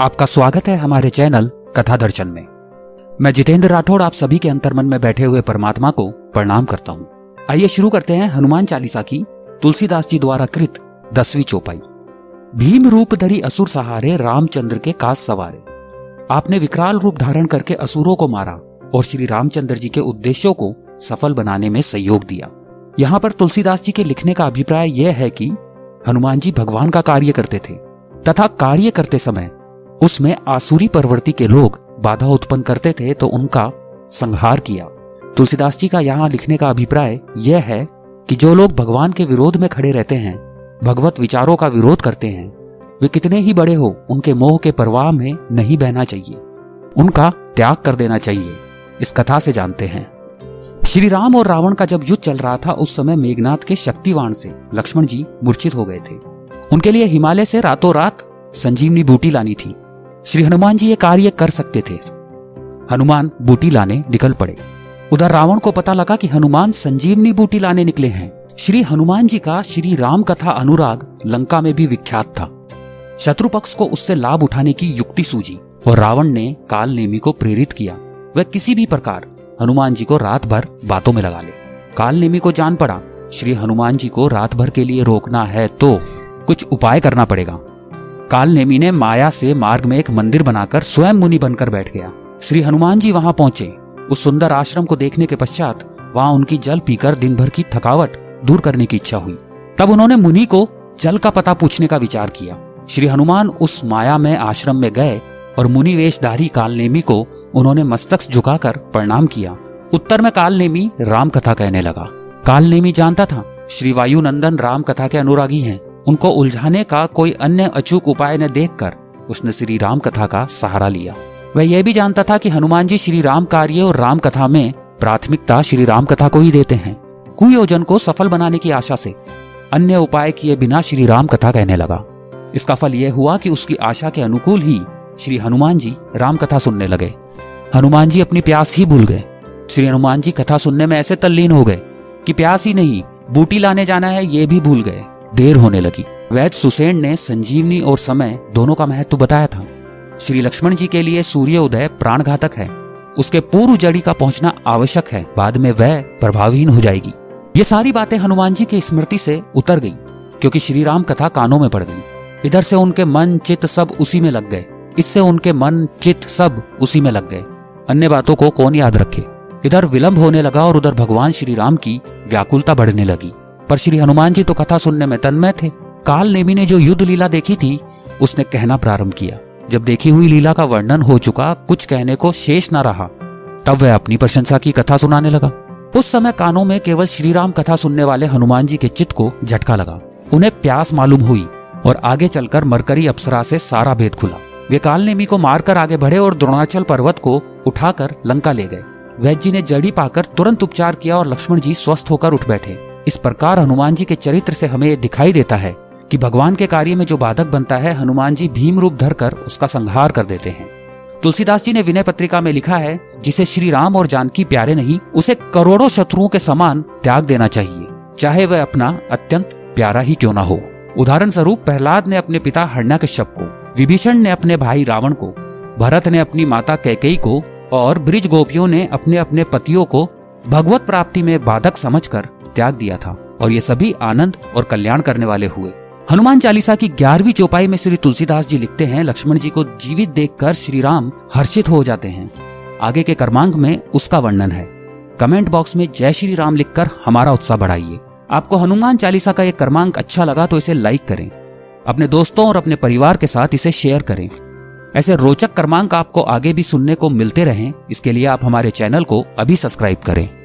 आपका स्वागत है हमारे चैनल कथा दर्शन में। मैं जितेंद्र राठौड़ आप सभी के अंतर्मन में बैठे हुए परमात्मा को प्रणाम करता हूँ। आइए शुरू करते हैं हनुमान चालीसा की तुलसीदास जी द्वारा कृत दसवीं चौपाई। भीम रूप धरी असुर सहारे रामचंद्र के कास सवारे। आपने विकराल रूप धारण करके असुरों को मारा और श्री रामचंद्र जी के उद्देश्यों को सफल बनाने में सहयोग दिया। यहाँ पर तुलसीदास जी के लिखने का अभिप्राय यह है कि हनुमान जी भगवान का कार्य करते थे तथा कार्य करते समय उसमें आसुरी प्रवृत्ति के लोग बाधा उत्पन्न करते थे तो उनका संहार किया। तुलसीदास जी का यहाँ लिखने का अभिप्राय यह है कि जो लोग भगवान के विरोध में खड़े रहते हैं, भगवत विचारों का विरोध करते हैं, वे कितने ही बड़े हो, उनके मोह के प्रवाह में नहीं बहना चाहिए। उनका त्याग कर देना चाहिए, इस कथा से जानते हैं। श्री राम और रावण का जब युद्ध चल रहा था, उस समय मेघनाथ के शक्तिवान से लक्ष्मण जी मूर्छित हो गए थे। उनके लिए हिमालय से रातों रात संजीवनी बूटी लानी थी। श्री हनुमान जी ये कार्य कर सकते थे। हनुमान बूटी लाने निकल पड़े। उधर रावण को पता लगा कि हनुमान संजीवनी बूटी लाने निकले हैं। श्री हनुमान जी का श्री राम कथा अनुराग लंका में भी विख्यात था। शत्रु पक्ष को उससे लाभ उठाने की युक्ति सूझी और रावण ने काल नेमी को प्रेरित किया। वह किसी भी प्रकार हनुमान जी को रात भर बातों में लगा ले। काल नेमी को जान पड़ा, श्री हनुमान जी को रात भर के लिए रोकना है तो कुछ उपाय करना पड़ेगा। काल नेमी ने माया से मार्ग में एक मंदिर बनाकर स्वयं मुनि बनकर बैठ गया। श्री हनुमान जी वहाँ पहुँचे। उस सुंदर आश्रम को देखने के पश्चात वहाँ उनकी जल पीकर दिन भर की थकावट दूर करने की इच्छा हुई। तब उन्होंने मुनि को जल का पता पूछने का विचार किया। श्री हनुमान उस माया में आश्रम में गए और मुनि वेशधारी कालनेमी को उन्होंने मस्तक झुकाकर प्रणाम किया। उत्तर में कालनेमी राम कथा कहने लगा। कालनेमी जानता था? श्री वायु नंदन राम कथा के अनुरागी हैं। उनको उलझाने का कोई अन्य अचूक उपाय न देखकर उसने श्री राम कथा का सहारा लिया। वह यह भी जानता था कि हनुमान जी श्री राम कार्य और राम कथा में प्राथमिकता श्री राम कथा को ही देते हैं। कुयोजन को सफल बनाने की आशा से अन्य उपाय किए बिना श्री राम कथा कहने लगा। इसका फल यह हुआ कि उसकी आशा के अनुकूल ही श्री हनुमान जी राम कथा सुनने लगे। हनुमान जी अपनी प्यास ही भूल गए। श्री हनुमान जी कथा सुनने में ऐसे तल्लीन हो गए कि प्यास ही नहीं, बूटी लाने जाना है, ये भी भूल गए। देर होने लगी। वैद सुसेन ने संजीवनी और समय दोनों का महत्व बताया था। श्री लक्ष्मण जी के लिए सूर्य उदय प्राण घातक है। उसके पूर्व जड़ी का पहुँचना आवश्यक है। बाद में वह प्रभावहीन हो जाएगी। ये सारी बातें हनुमान जी की स्मृति से उतर गई, क्योंकि श्री राम कथा कानों में पड़ गई। इधर से उनके मन, चित्त सब उसी में लग गए। इससे उनके मन, चित्त सब उसी में लग गए। अन्य बातों को कौन याद रखे? इधर विलंब होने लगा और उधर भगवान श्री राम की व्याकुलता बढ़ने लगी। पर श्री हनुमान जी तो कथा सुनने में तन्मय थे। काल नेमी ने जो युद्ध लीला देखी थी, उसने कहना प्रारंभ किया। जब देखी हुई लीला का वर्णन हो चुका, कुछ कहने को शेष न रहा, तब वह अपनी प्रशंसा की कथा सुनाने लगा। उस समय कानों में केवल श्री राम कथा सुनने वाले हनुमान जी के चित्त को झटका लगा। उन्हें प्यास मालूम हुई और आगे चलकर मरकरी अप्सरा से सारा भेद खुला। वे काल नेमी को मारकर आगे बढ़े और द्रोणाचल पर्वत को उठाकर लंका ले गए। वैद्य जी ने जड़ी पाकर तुरंत उपचार किया और लक्ष्मण जी स्वस्थ होकर उठ बैठे। इस प्रकार हनुमान जी के चरित्र से हमें दिखाई देता है कि भगवान के कार्य में जो बाधक बनता है, हनुमान जी भीम रूप धरकर उसका संहार कर देते हैं। तुलसीदास जी ने विनय पत्रिका में लिखा है, जिसे श्री राम और जानकी प्यारे नहीं, उसे करोड़ों शत्रुओं के समान त्याग देना चाहिए, चाहे वह अपना अत्यंत प्यारा ही क्यों ना हो। उदाहरण स्वरूप प्रहलाद ने अपने पिता हरण्यकश्यप को, विभीषण ने अपने भाई रावण को, भरत ने अपनी माता कैकेयी को और ब्रिज गोपियों ने अपने अपने पतियों को भगवत प्राप्ति में बाधक समझकर त्याग दिया था और ये सभी आनंद और कल्याण करने वाले हुए। हनुमान चालीसा की ग्यारहवीं चौपाई में श्री तुलसीदास जी लिखते हैं, लक्ष्मण जी को जीवित देखकर श्री राम हर्षित हो जाते हैं। आगे के कर्मांक में उसका वर्णन है। कमेंट बॉक्स में जय श्री राम लिखकर हमारा उत्साह बढ़ाइए। आपको हनुमान चालीसा का एक क्रमांक अच्छा लगा तो इसे लाइक करें। अपने दोस्तों और अपने परिवार के साथ इसे शेयर करें। ऐसे रोचक क्रमांक आपको आगे भी सुनने को मिलते रहें। इसके लिए आप हमारे चैनल को अभी सब्सक्राइब करें।